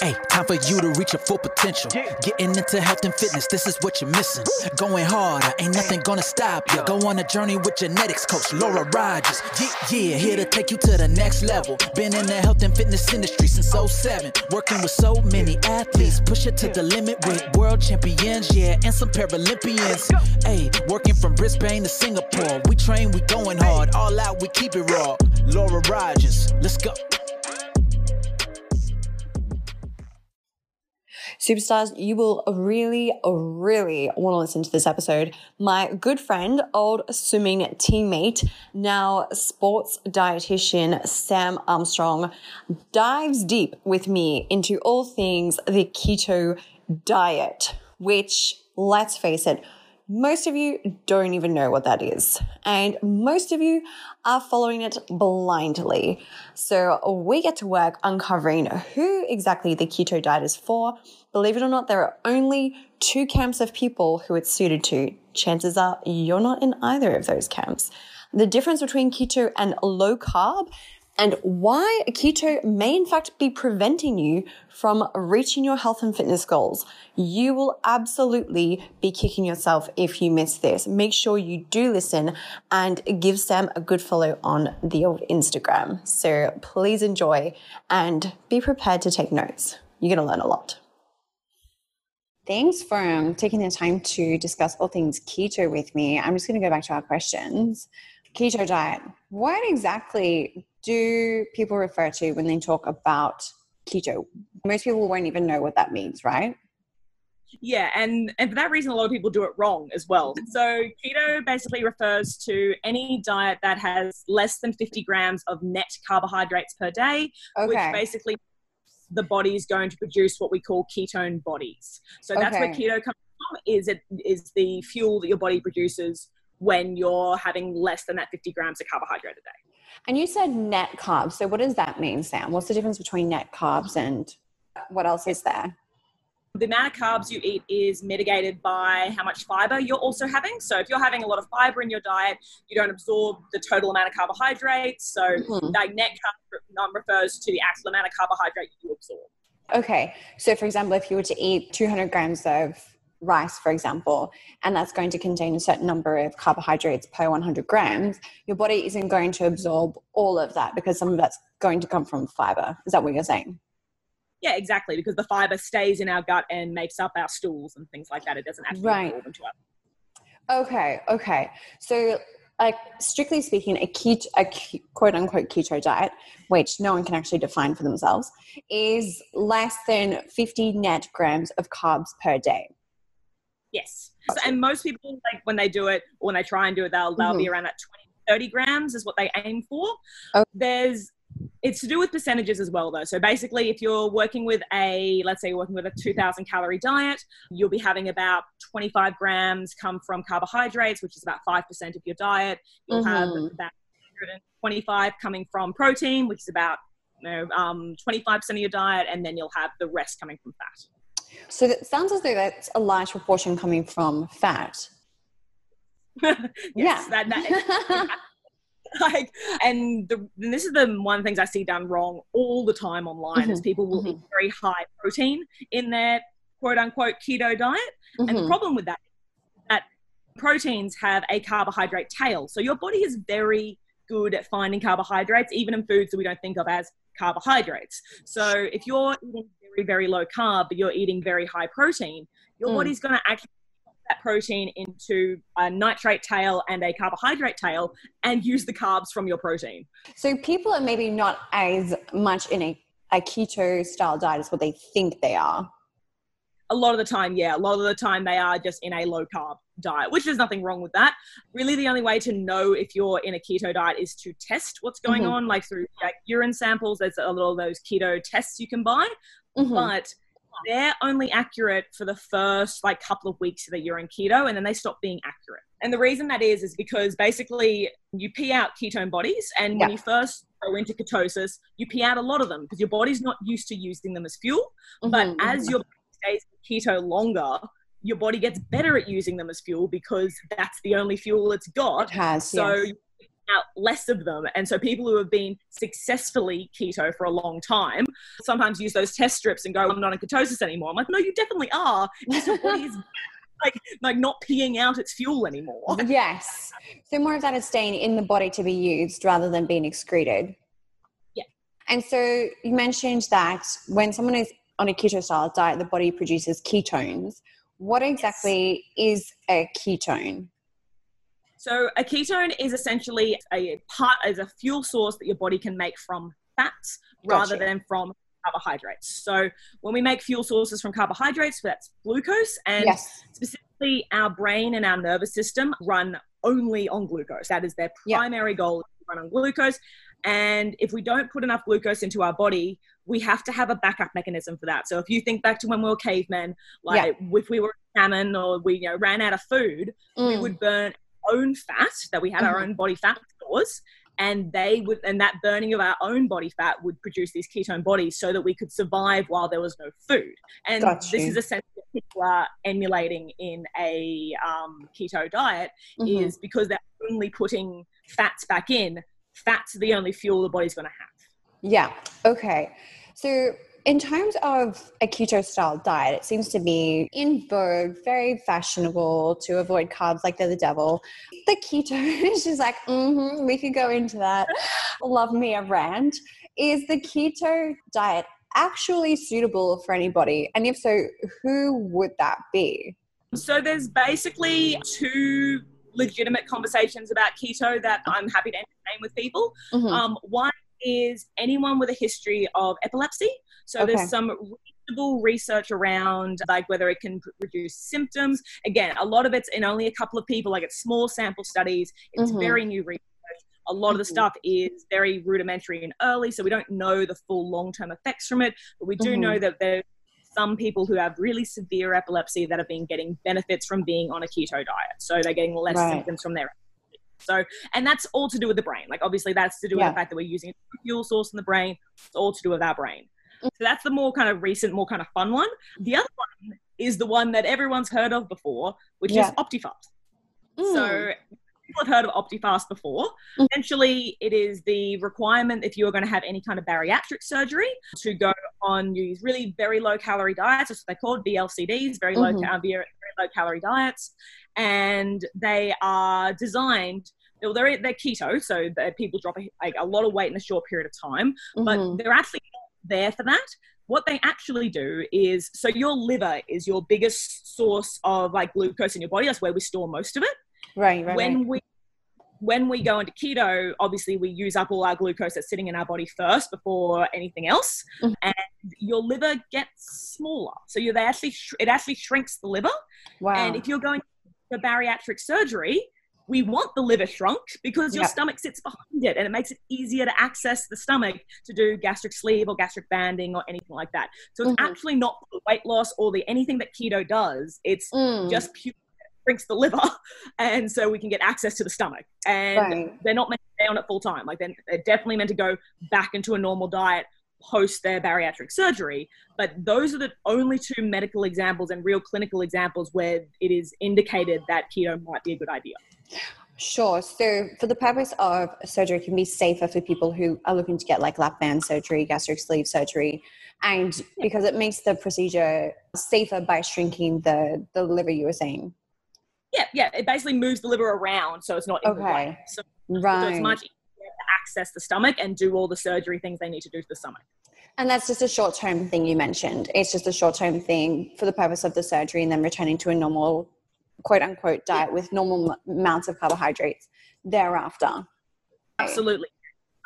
Hey, time for you to reach your full potential. Getting into health and fitness, this is what you're missing. Going harder, ain't nothing gonna stop you. Go on a journey with genetics coach Laura Rogers. Yeah, yeah, here to take you to the next level. Been in the health and fitness industry since 07. Working with so many athletes, push it to the limit with world champions, yeah, and some Paralympians. Hey, working from Brisbane to Singapore. We train, we going hard. All out, we keep it raw. Laura Rogers, let's go. Superstars, you will really, really want to listen to this episode. My good friend, old swimming teammate, now sports dietitian Sam Armstrong, dives deep with me into all things the keto diet, which, let's face it, most of you don't even know what that is. And most of you are following it blindly. So we get to work uncovering who exactly the keto diet is for. Believe it or not, there are only two camps of people who it's suited to. Chances are you're not in either of those camps. The difference between keto and low carb and why keto may in fact be preventing you from reaching your health and fitness goals. You will absolutely be kicking yourself if you miss this. Make sure you do listen and give Sam a good follow on the old Instagram. So please enjoy and be prepared to take notes. You're going to learn a lot. Thanks for um, taking the time to discuss all things keto with me. I'm just going to go back to our questions. Keto diet. What exactly do people refer to when they talk about keto? Most people won't even know what that means, right? Yeah, and and for that reason, a lot of people do it wrong as well. So keto basically refers to any diet that has less than 50 grams of net carbohydrates per day, okay. which basically the body is going to produce what we call ketone bodies. So that's okay. where keto comes from. Is it is the fuel that your body produces when you're having less than that 50 grams of carbohydrate a day. And you said net carbs. So what does that mean, Sam? What's the difference between net carbs and what else is there? The amount of carbs you eat is mitigated by how much fiber you're also having. So if you're having a lot of fiber in your diet, you don't absorb the total amount of carbohydrates. So mm-hmm. like net carb refers to the actual amount of carbohydrate you absorb. Okay. So for example, if you were to eat 200 grams of rice, for example, and that's going to contain a certain number of carbohydrates per 100 grams, your body isn't going to absorb all of that because some of that's going to come from fiber. Is that what you're saying? Yeah, exactly. Because the fiber stays in our gut and makes up our stools and things like that. It doesn't actually right. absorb into us. Okay, okay. So, like strictly speaking, a keto, a quote unquote keto diet, which no one can actually define for themselves, is less than 50 net grams of carbs per day. Yes. So, and most people, like when they do it, or when they try and do it, they'll, they'll mm-hmm. be around that 20, 30 grams is what they aim for. Okay. There's, it's to do with percentages as well, though. So basically, if you're working with a, let's say you're working with a 2000 calorie diet, you'll be having about 25 grams come from carbohydrates, which is about 5% of your diet. You'll mm-hmm. have about 125 coming from protein, which is about you know, um, 25% of your diet, and then you'll have the rest coming from fat. So it sounds as though that's a large proportion coming from fat. yes, yeah. That, that, like, and, the, and this is the one things I see done wrong all the time online mm-hmm. is people will mm-hmm. eat very high protein in their quote unquote keto diet. Mm-hmm. And the mm-hmm. problem with that that proteins have a carbohydrate tail. So your body is very good at finding carbohydrates, even in foods that we don't think of as carbohydrates. So if you're eating very, very low carb, but you're eating very high protein, your mm. body's going to actually that protein into a nitrate tail and a carbohydrate tail and use the carbs from your protein. So people are maybe not as much in a, a keto style diet as what they think they are a lot of the time, yeah, a lot of the time they are just in a low carb diet, which there's nothing wrong with that. Really, the only way to know if you're in a keto diet is to test what's going mm-hmm. on, like through like, urine samples. There's a lot of those keto tests you can buy, mm-hmm. but they're only accurate for the first like couple of weeks that you're in keto, and then they stop being accurate. And the reason that is is because basically you pee out ketone bodies, and yeah. when you first go into ketosis, you pee out a lot of them because your body's not used to using them as fuel. Mm-hmm. But as mm-hmm. Stays keto longer, your body gets better at using them as fuel because that's the only fuel it's got. It has. So yes. out less of them. And so people who have been successfully keto for a long time sometimes use those test strips and go, I'm not in ketosis anymore. I'm like, no, you definitely are. Your body is like like not peeing out its fuel anymore. Yes. So more of that is staying in the body to be used rather than being excreted. Yeah. And so you mentioned that when someone is on a keto style diet, the body produces ketones. What exactly yes. is a ketone? So a ketone is essentially a part as a fuel source that your body can make from fats gotcha. rather than from carbohydrates. So when we make fuel sources from carbohydrates, that's glucose, and yes. specifically our brain and our nervous system run only on glucose. That is their primary yep. goal: run on glucose. And if we don't put enough glucose into our body, we have to have a backup mechanism for that. So if you think back to when we were cavemen, like if we were salmon or we you know ran out of food, mm. we would burn own fat that we had mm-hmm. our own body fat stores and they would and that burning of our own body fat would produce these ketone bodies so that we could survive while there was no food and this is essentially people are emulating in a um, keto diet mm-hmm. is because they're only putting fats back in fats are the only fuel the body's going to have yeah okay so in terms of a keto style diet, it seems to be in vogue, very fashionable to avoid carbs like they're the devil. The keto is just like, mm-hmm, we could go into that. Love me a rant. Is the keto diet actually suitable for anybody? And if so, who would that be? So there's basically two legitimate conversations about keto that I'm happy to entertain with people. Mm-hmm. Um, one is anyone with a history of epilepsy. So okay. there's some reasonable research around like whether it can reduce symptoms. Again, a lot of it's in only a couple of people, like it's small sample studies. It's mm-hmm. very new research. A lot of the mm-hmm. stuff is very rudimentary and early, so we don't know the full long term effects from it. But we do mm-hmm. know that there's some people who have really severe epilepsy that have been getting benefits from being on a keto diet. So they're getting less right. symptoms from their so, and that's all to do with the brain. Like, obviously, that's to do yeah. with the fact that we're using a fuel source in the brain. It's all to do with our brain. So that's the more kind of recent, more kind of fun one. The other one is the one that everyone's heard of before, which yeah. is OptiFast. Mm. So people have heard of OptiFast before. Mm. Essentially, it is the requirement if you're going to have any kind of bariatric surgery to go on these really very low calorie diets. That's what they're called, VLCDs, very mm-hmm. low, very, very low calorie diets, and they are designed well, they're, they're keto, so people drop a, like, a lot of weight in a short period of time, mm-hmm. but they're actually there for that. What they actually do is so your liver is your biggest source of like glucose in your body. That's where we store most of it. Right, right. When right. we when we go into keto, obviously we use up all our glucose that's sitting in our body first before anything else, mm-hmm. and your liver gets smaller. So you they actually it actually shrinks the liver. Wow. And if you're going for bariatric surgery, we want the liver shrunk because your stomach sits behind it and it makes it easier to access the stomach to do gastric sleeve or gastric banding or anything like that. So it's mm-hmm. actually not the weight loss or the anything that keto does. It's mm. just pure shrinks the liver and so we can get access to the stomach and right. they're not meant to stay on it full time like they're, they're definitely meant to go back into a normal diet post their bariatric surgery. But those are the only two medical examples and real clinical examples where it is indicated that keto might be a good idea. Sure. So, for the purpose of surgery, can be safer for people who are looking to get like lap band surgery, gastric sleeve surgery, and because it makes the procedure safer by shrinking the the liver. You were saying. Yeah, yeah. It basically moves the liver around, so it's not in okay. the way. So, right. so it's much access the stomach and do all the surgery things they need to do to the stomach. And that's just a short term thing you mentioned. It's just a short term thing for the purpose of the surgery and then returning to a normal quote unquote diet with normal amounts of carbohydrates thereafter. Absolutely.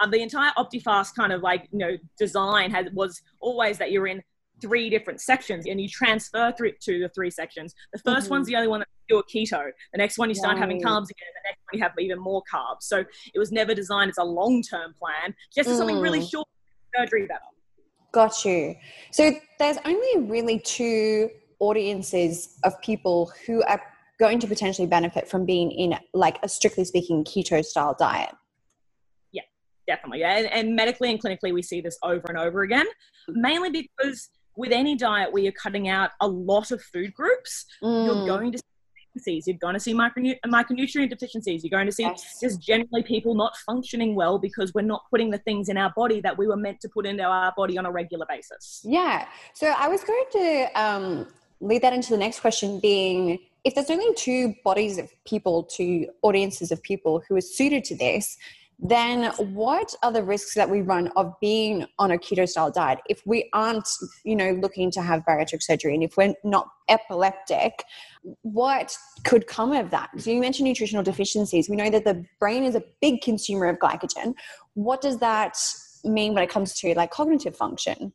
Um, the entire OptiFast kind of like you know design has was always that you're in three different sections and you transfer through to the three sections. The 1st mm-hmm. one's the only one that you a keto. The next one you start right. having carbs again. The next one you have even more carbs. So it was never designed as a long term plan, just mm. something really mm. short surgery better. Got you. So there's only really two audiences of people who are going to potentially benefit from being in like a strictly speaking keto style diet yeah definitely and, and medically and clinically we see this over and over again mainly because with any diet where you're cutting out a lot of food groups mm. you're going to deficiencies. You're going to see micronu- micronutrient deficiencies. You're going to see yes. just generally people not functioning well because we're not putting the things in our body that we were meant to put into our body on a regular basis. Yeah. So I was going to um, lead that into the next question being if there's only two bodies of people, two audiences of people who are suited to this, then what are the risks that we run of being on a keto style diet? If we aren't you know looking to have bariatric surgery and if we're not epileptic what could come of that? So you mentioned nutritional deficiencies. We know that the brain is a big consumer of glycogen. What does that mean when it comes to like cognitive function?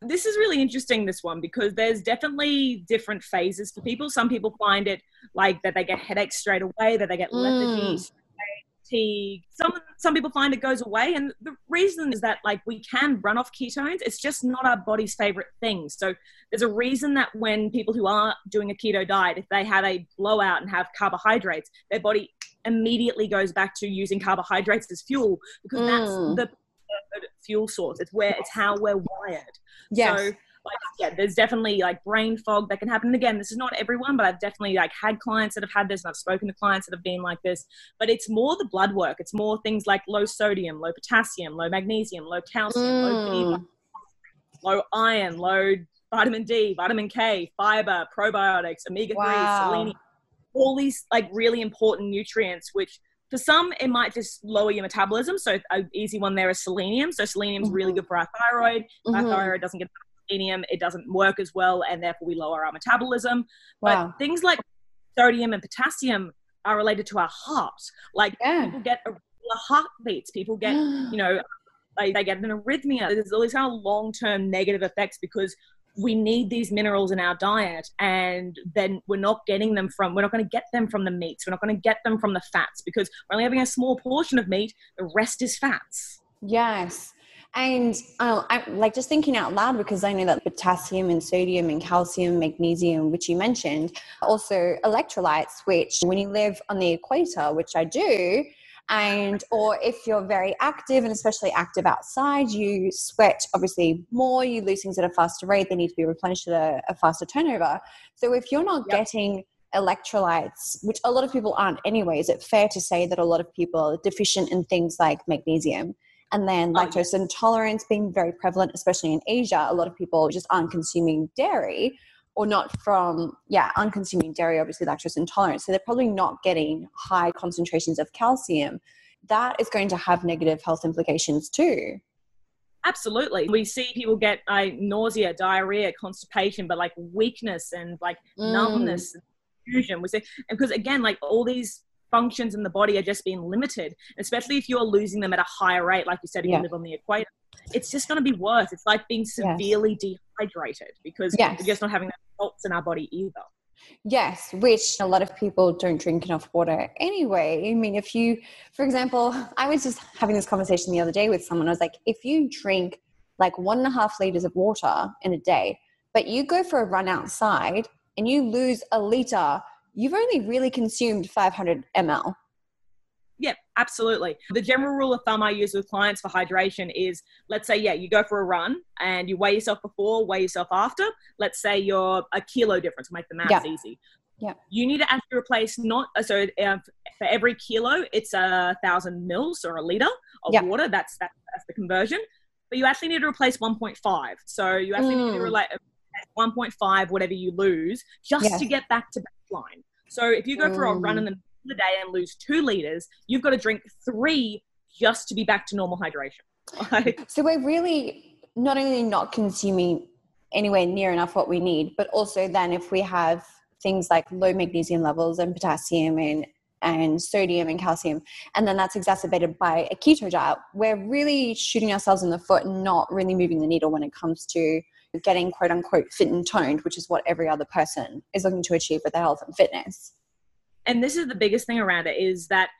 This is really interesting this one because there's definitely different phases for people. Some people find it like that they get headaches straight away that they get lethargy. Mm fatigue. Some some people find it goes away, and the reason is that like we can run off ketones. It's just not our body's favorite thing. So there's a reason that when people who are doing a keto diet, if they have a blowout and have carbohydrates, their body immediately goes back to using carbohydrates as fuel because mm. that's the fuel source. It's where it's how we're wired. Yes. So like yeah there's definitely like brain fog that can happen and again this is not everyone but i've definitely like had clients that have had this and i've spoken to clients that have been like this but it's more the blood work it's more things like low sodium low potassium low magnesium low calcium mm. low, low iron low vitamin d vitamin k fiber probiotics omega-3 wow. selenium all these like really important nutrients which for some, it might just lower your metabolism. So an easy one there is selenium. So selenium is mm-hmm. really good for our thyroid. Mm-hmm. Our thyroid doesn't get selenium, it doesn't work as well, and therefore we lower our metabolism. Wow. But things like sodium and potassium are related to our heart. Like yeah. people get irregular heartbeats, people get, you know, they, they get an arrhythmia. There's all these kind of long term negative effects because we need these minerals in our diet and then we're not getting them from we're not going to get them from the meats we're not going to get them from the fats because we're only having a small portion of meat the rest is fats yes and uh, I'm like just thinking out loud because I know that potassium and sodium and calcium, magnesium, which you mentioned, also electrolytes, which when you live on the equator, which I do, and or if you're very active and especially active outside you sweat obviously more you lose things at a faster rate they need to be replenished at a, a faster turnover so if you're not yep. getting electrolytes which a lot of people aren't anyway is it fair to say that a lot of people are deficient in things like magnesium and then lactose intolerance being very prevalent, especially in Asia. A lot of people just aren't consuming dairy or not from, yeah, unconsuming dairy, obviously lactose intolerance. So they're probably not getting high concentrations of calcium. That is going to have negative health implications too. Absolutely. We see people get like nausea, diarrhea, constipation, but like weakness and like mm. numbness, and confusion. We see, because again, like all these functions in the body are just being limited, especially if you're losing them at a higher rate, like you said, if yeah. you live on the equator. It's just going to be worse. It's like being severely yes. dehydrated because yes. we're just not having the salts in our body either. Yes, which a lot of people don't drink enough water anyway. I mean, if you, for example, I was just having this conversation the other day with someone. I was like, if you drink like one and a half liters of water in a day, but you go for a run outside and you lose a liter you've only really consumed 500 ml. Yeah, absolutely. The general rule of thumb I use with clients for hydration is let's say, yeah, you go for a run and you weigh yourself before, weigh yourself after. Let's say you're a kilo difference, make the math yeah. easy. Yeah. You need to actually replace not, uh, so uh, for every kilo, it's a thousand mils or a liter of yeah. water. That's, that, that's the conversion. But you actually need to replace 1.5. So you actually mm. need to mm. Relate 1.5, whatever you lose, just yes. to get back to baseline. So if you go for a run mm. in the middle of the day and lose two liters, you've got to drink three just to be back to normal hydration. so we're really not only not consuming anywhere near enough what we need, but also then if we have things like low magnesium levels and potassium and and sodium and calcium, and then that's exacerbated by a keto diet, we're really shooting ourselves in the foot and not really moving the needle when it comes to getting quote unquote fit and toned, which is what every other person is looking to achieve with their health and fitness. And this is the biggest thing around it is that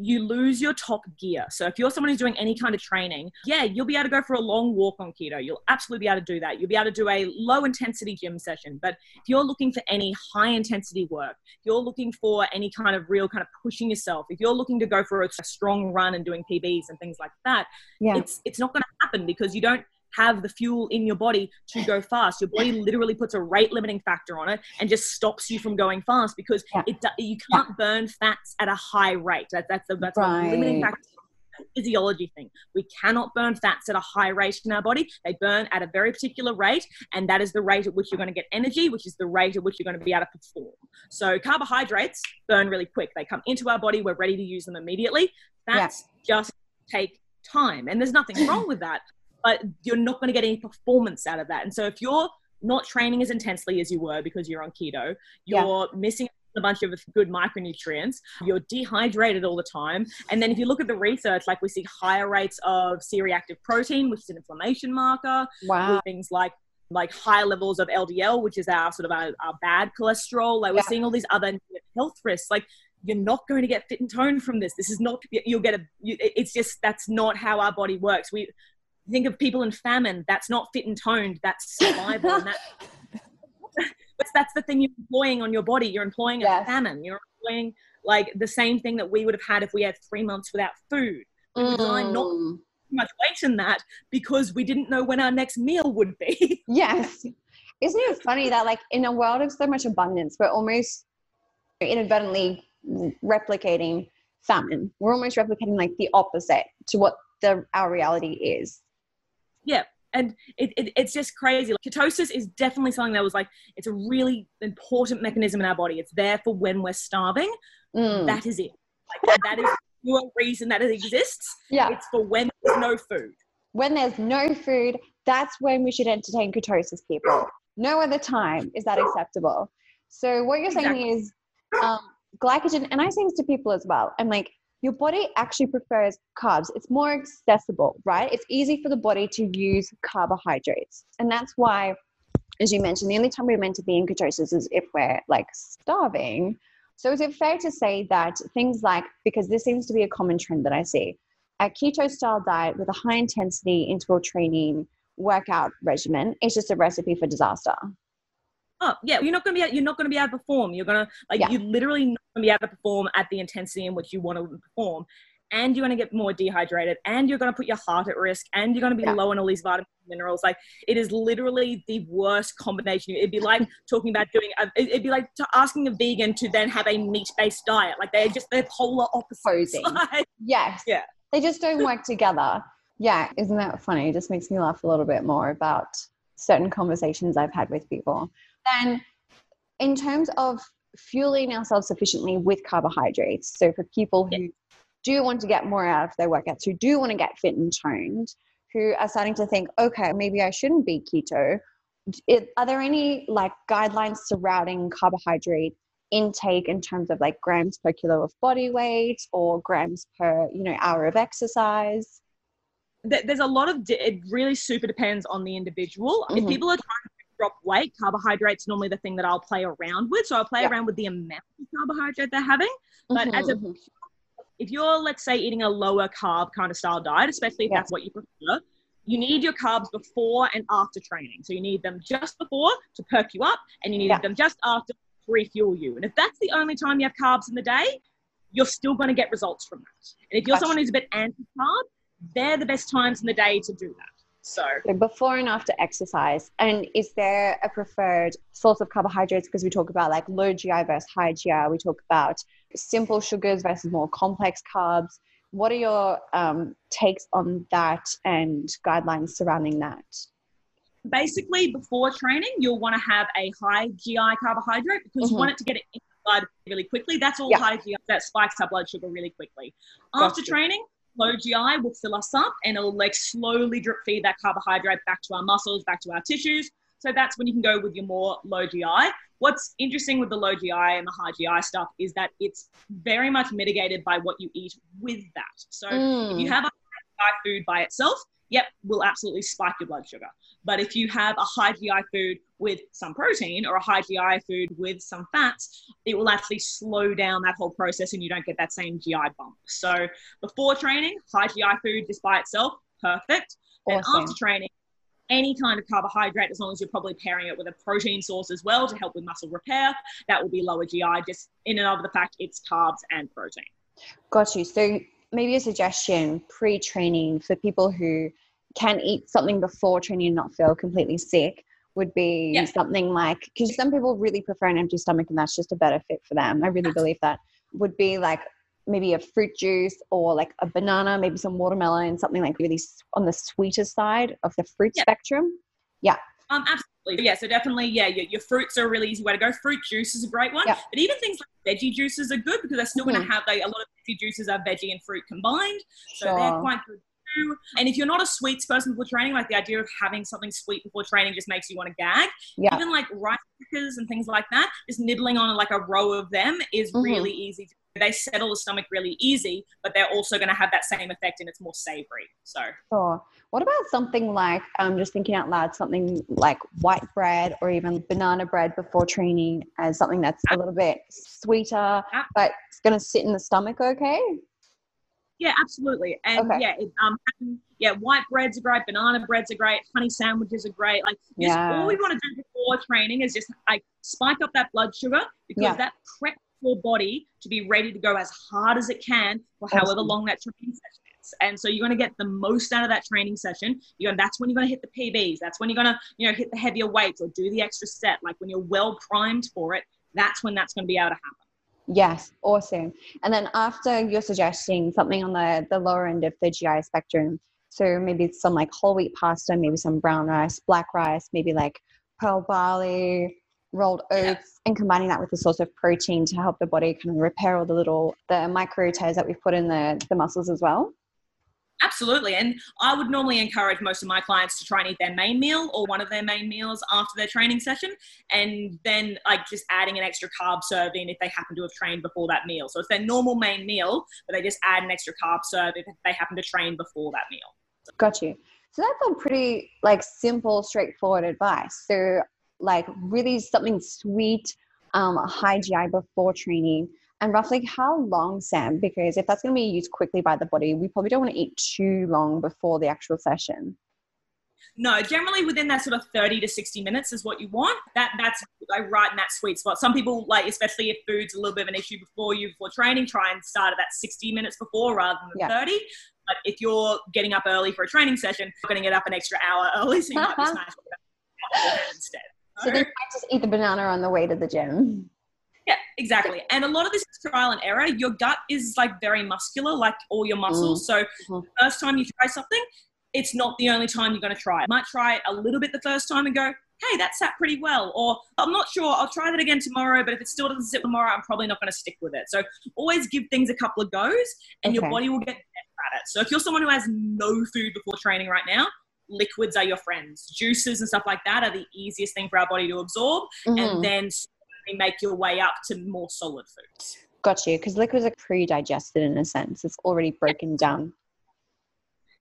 you lose your top gear. So if you're someone who's doing any kind of training, yeah, you'll be able to go for a long walk on keto. You'll absolutely be able to do that. You'll be able to do a low intensity gym session. But if you're looking for any high intensity work, if you're looking for any kind of real kind of pushing yourself, if you're looking to go for a, strong run and doing PBs and things like that, yeah. it's it's not going to happen because you don't have the fuel in your body to go fast. Your body literally puts a rate limiting factor on it and just stops you from going fast because yeah. it you can't yeah. burn fats at a high rate. That, that's the that's right. a limiting factor physiology thing. We cannot burn fats at a high rate in our body. They burn at a very particular rate, and that is the rate at which you're going to get energy, which is the rate at which you're going to be able to perform. So carbohydrates burn really quick. They come into our body, we're ready to use them immediately. Fats yeah. just take time, and there's nothing wrong with that. But you're not going to get any performance out of that. And so if you're not training as intensely as you were because you're on keto, you're yeah. missing a bunch of good micronutrients. You're dehydrated all the time. And then if you look at the research, like we see higher rates of C-reactive protein, which is an inflammation marker. Wow. Things like like high levels of LDL, which is our sort of our, our bad cholesterol. Like yeah. we're seeing all these other health risks. Like you're not going to get fit and toned from this. This is not, you'll get a, you, it's just, that's not how our body works. We think of people in famine. That's not fit and toned. That's survival. and that, that's the thing you're employing on your body. You're employing yes. a famine. You're employing like the same thing that we would have had if we had three months without food. We mm. designed not much weight in that because we didn't know when our next meal would be. yes. Isn't it funny that like in a world of so much abundance, we're almost inadvertently replicating famine. We're almost replicating like the opposite to what the our reality is. Yeah, and it, it, it's just crazy. Like, ketosis is definitely something that was like it's a really important mechanism in our body. It's there for when we're starving. Mm. That is it. Like, that is the reason that it exists. Yeah, it's for when there's no food. When there's no food, that's when we should entertain ketosis, people. No other time is that acceptable. So what you're saying exactly. is um, glycogen, and I say this to people as well. I'm like, your body actually prefers carbs. It's more accessible, right? It's easy for the body to use carbohydrates. And that's why, as you mentioned, the only time we're meant to be in ketosis is if we're like starving. So is it fair to say that things like, because this seems to be a common trend that I see, a keto style diet with a high intensity interval training workout regimen is just a recipe for disaster? Oh yeah, you're not gonna be you're not gonna be able to perform. You're gonna like yeah. you literally not gonna be able to perform at the intensity in which you want to perform, and you're gonna get more dehydrated, and you're gonna put your heart at risk, and you're gonna be yeah. low on all these vitamins and minerals. Like it is literally the worst combination. It'd be like talking about doing. A, it'd be like asking a vegan to then have a meat based diet. Like they're just they're polar opposites. yes. Yeah. They just don't work together. Yeah, isn't that funny? It just makes me laugh a little bit more about certain conversations I've had with people then in terms of fueling ourselves sufficiently with carbohydrates, so for people who do want to get more out of their workouts, who do want to get fit and toned, who are starting to think, okay, maybe I shouldn't be keto. It, are there any like guidelines surrounding carbohydrate intake in terms of like grams per kilo of body weight or grams per you know hour of exercise? There's a lot of it really super depends on the individual. Mm-hmm. If people are trying drop weight, carbohydrates normally the thing that I'll play around with. So I'll play yeah. around with the amount of carbohydrate they're having. But mm-hmm, as a mm-hmm. if you're let's say eating a lower carb kind of style diet, especially if yeah. that's what you prefer, you need your carbs before and after training. So you need them just before to perk you up, and you need yeah. them just after to refuel you. And if that's the only time you have carbs in the day, you're still going to get results from that. And if you're gotcha. someone who's a bit anti-carb, they're the best times in the day to do that. So, before and after exercise, and is there a preferred source of carbohydrates? Because we talk about like low GI versus high GI. We talk about simple sugars versus more complex carbs. What are your um, takes on that and guidelines surrounding that? Basically, before training, you'll want to have a high GI carbohydrate because mm-hmm. you want it to get it in the blood really quickly. That's all high GI that spikes our blood sugar really quickly. After gotcha. training, low GI will fill us up and it'll like slowly drip feed that carbohydrate back to our muscles, back to our tissues. So that's when you can go with your more low GI. What's interesting with the low GI and the high GI stuff is that it's very much mitigated by what you eat with that. So mm. if you mm. have a high GI food by itself, yep, will absolutely spike your blood sugar. But if you have a high GI food with some protein or a high GI food with some fats, it will actually slow down that whole process and you don't get that same GI bump. So before training, high GI food just by itself, perfect. Awesome. And after training, any kind of carbohydrate, as long as you're probably pairing it with a protein source as well to help with muscle repair, that will be lower GI, just in and of the fact it's carbs and protein. Got you. So maybe a suggestion pre-training for people who can eat something before training and not feel completely sick would be yeah. something like because some people really prefer an empty stomach and that's just a better fit for them. I really believe that would be like maybe a fruit juice or like a banana, maybe some watermelon, something like really on the sweeter side of the fruit yeah. spectrum. Yeah. Um, absolutely. Yeah. So definitely, yeah, your, your, fruits are a really easy way to go. Fruit juice is a great one. But even things like veggie juices are good because they're still mm-hmm. going to have like, a lot of veggie juices are veggie and fruit combined. So sure. they're quite good and if you're not a sweets person before training, like the idea of having something sweet before training just makes you want to gag. Yeah. Even like rice crackers and things like that, just nibbling on like a row of them is mm-hmm. really easy. They settle the stomach really easy, but they're also going to have that same effect and it's more savory. So. Sure. What about something like, I'm um, just thinking out loud, something like white bread or even banana bread before training as something that's a little bit sweeter, but it's going to sit in the stomach okay? Yeah, absolutely. And okay. yeah, it, um, yeah, white breads are great, banana breads are great, honey sandwiches are great. Like, just all we want to do before training is just like spike up that blood sugar because yeah. that prep your body to be ready to go as hard as it can for awesome. however long that training session is. And so you're going to get the most out of that training session. You're that's when you're going to hit the PBs. That's when you're going to, you know, hit the heavier weights or do the extra set. Like when you're well primed for it, that's when that's going to be able to happen. Yes, awesome. And then after you're suggesting something on the, the lower end of the GI spectrum, so maybe some like whole wheat pasta, maybe some brown rice, black rice, maybe like pearl barley, rolled oats, yeah. and combining that with a source of protein to help the body kind of repair all the little the micro tears that we've put in the, the muscles as well. Absolutely. And I would normally encourage most of my clients to try and eat their main meal or one of their main meals after their training session. And then like just adding an extra carb serving if they happen to have trained before that meal. So it's their normal main meal, but they just add an extra carb serve if they happen to train before that meal. Got you. So that's all pretty like simple, straightforward advice. So like really something sweet, um, a high GI before training and roughly how long, Sam? Because if that's going to be used quickly by the body, we probably don't want to eat too long before the actual session. No, generally within that sort of 30 to 60 minutes is what you want. That that's like right in that sweet spot. Some people like, especially if food's a little bit of an issue before you before training, try and start at that 60 minutes before rather than yeah. 30. But if you're getting up early for a training session, you're going to get up an extra hour early, so you might be smashing instead. So they might just eat the banana on the way to the gym. Exactly. And a lot of this is trial and error. Your gut is like very muscular, like all your muscles. Mm. So mm-hmm. first time you try something, it's not the only time you're going to try it. Might try it a little bit the first time and go, hey, that sat pretty well. Or I'm not sure, I'll try that again tomorrow, but if it still doesn't sit tomorrow, I'm probably not going to stick with it. So always give things a couple of goes and okay. your body will get better at it. So if you're someone who has no food before training right now, liquids are your friends. Juices and stuff like that are the easiest thing for our body to absorb. Mm-hmm. And then make your way up to more solid foods. Got you. Because liquids are pre-digested in a sense. It's already broken down.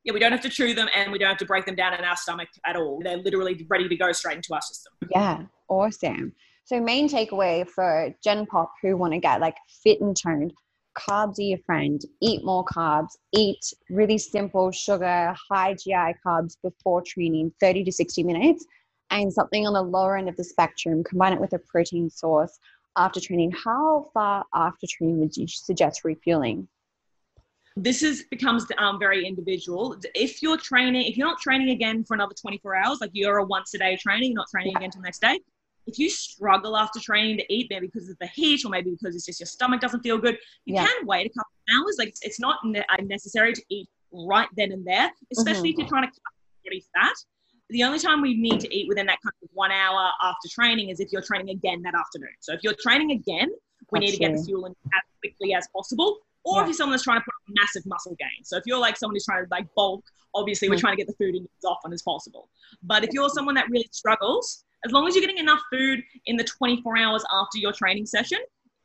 Yeah, we don't have to chew them and we don't have to break them down in our stomach at all. They're literally ready to go straight into our system. Yeah, awesome. So main takeaway for Gen Pop who want to get like fit and toned, carbs are your friend. Eat more carbs. Eat really simple sugar, high GI carbs before training, 30 to 60 minutes and something on the lower end of the spectrum, combine it with a protein source after training, how far after training would you suggest refueling? This is becomes um, very individual. If you're training, if you're not training again for another 24 hours, like you're a once a day training, you're not training yeah. again till next day. If you struggle after training to eat, maybe because of the heat or maybe because it's just your stomach doesn't feel good, you yeah. can wait a couple of hours. Like it's not necessary to eat right then and there, especially mm-hmm. if you're trying to cut body fat the only time we need to eat within that kind of one hour after training is if you're training again that afternoon. So if you're training again, we need to get the fuel in as quickly as possible. Or yeah. if you're someone that's trying to put on massive muscle gain. So if you're like someone who's trying to like bulk, obviously mm. we're trying to get the food in as often as possible. But if you're someone that really struggles, as long as you're getting enough food in the 24 hours after your training session,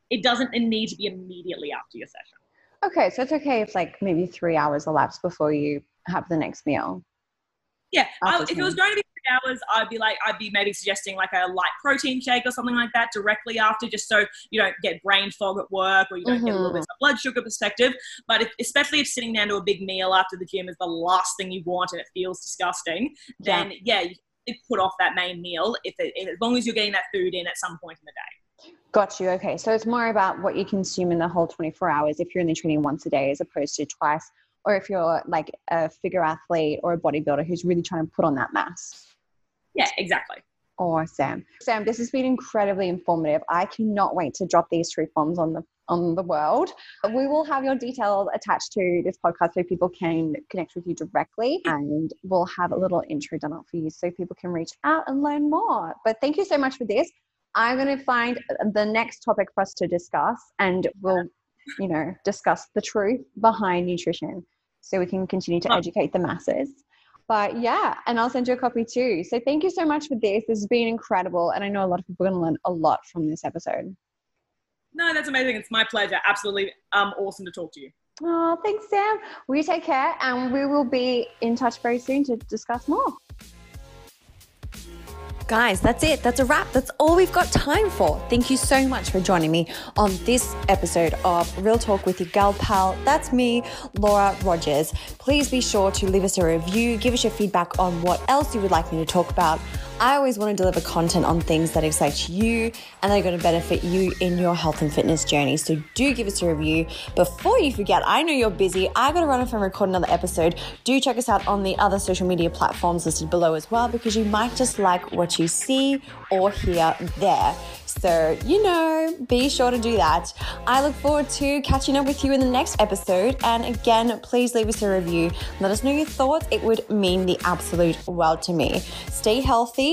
it doesn't need to be immediately after your session. Okay, so it's okay if like maybe three hours elapse before you have the next meal. Yeah, I, if it was going to be three hours, I'd be like, I'd be maybe suggesting like a light protein shake or something like that directly after, just so you don't get brain fog at work or you don't mm-hmm. get a little bit mm-hmm. of blood sugar perspective. But if, especially if sitting down to a big meal after the gym is the last thing you want and it feels disgusting, then yeah, yeah you put off that main meal if, it, if as long as you're getting that food in at some point in the day. Got you. Okay. So it's more about what you consume in the whole 24 hours if you're only training once a day as opposed to twice or if you're like a figure athlete or a bodybuilder who's really trying to put on that mass. Yeah, exactly. Awesome. Sam, this has been incredibly informative. I cannot wait to drop these truth bombs on the on the world. We will have your details attached to this podcast so people can connect with you directly and we'll have a little intro done up for you so people can reach out and learn more. But thank you so much for this. I'm going to find the next topic for us to discuss and we'll, you know, discuss the truth behind nutrition so we can continue to educate the masses. But yeah, and I'll send you a copy too. So thank you so much for this. This has been incredible. And I know a lot of people are going to learn a lot from this episode. No, that's amazing. It's my pleasure. Absolutely um, awesome to talk to you. Oh, thanks, Sam. We take care and we will be in touch very soon to discuss more. Guys, that's it. That's a wrap. That's all we've got time for. Thank you so much for joining me on this episode of Real Talk with your gal pal. That's me, Laura Rogers. Please be sure to leave us a review, give us your feedback on what else you would like me to talk about. I always want to deliver content on things that excite you and that are going to benefit you in your health and fitness journey. So do give us a review. Before you forget, I know you're busy. I got to run off and record another episode. Do check us out on the other social media platforms listed below as well because you might just like what you see or hear there. So, you know, be sure to do that. I look forward to catching up with you in the next episode. And again, please leave us a review. Let us know your thoughts. It would mean the absolute world to me. Stay healthy,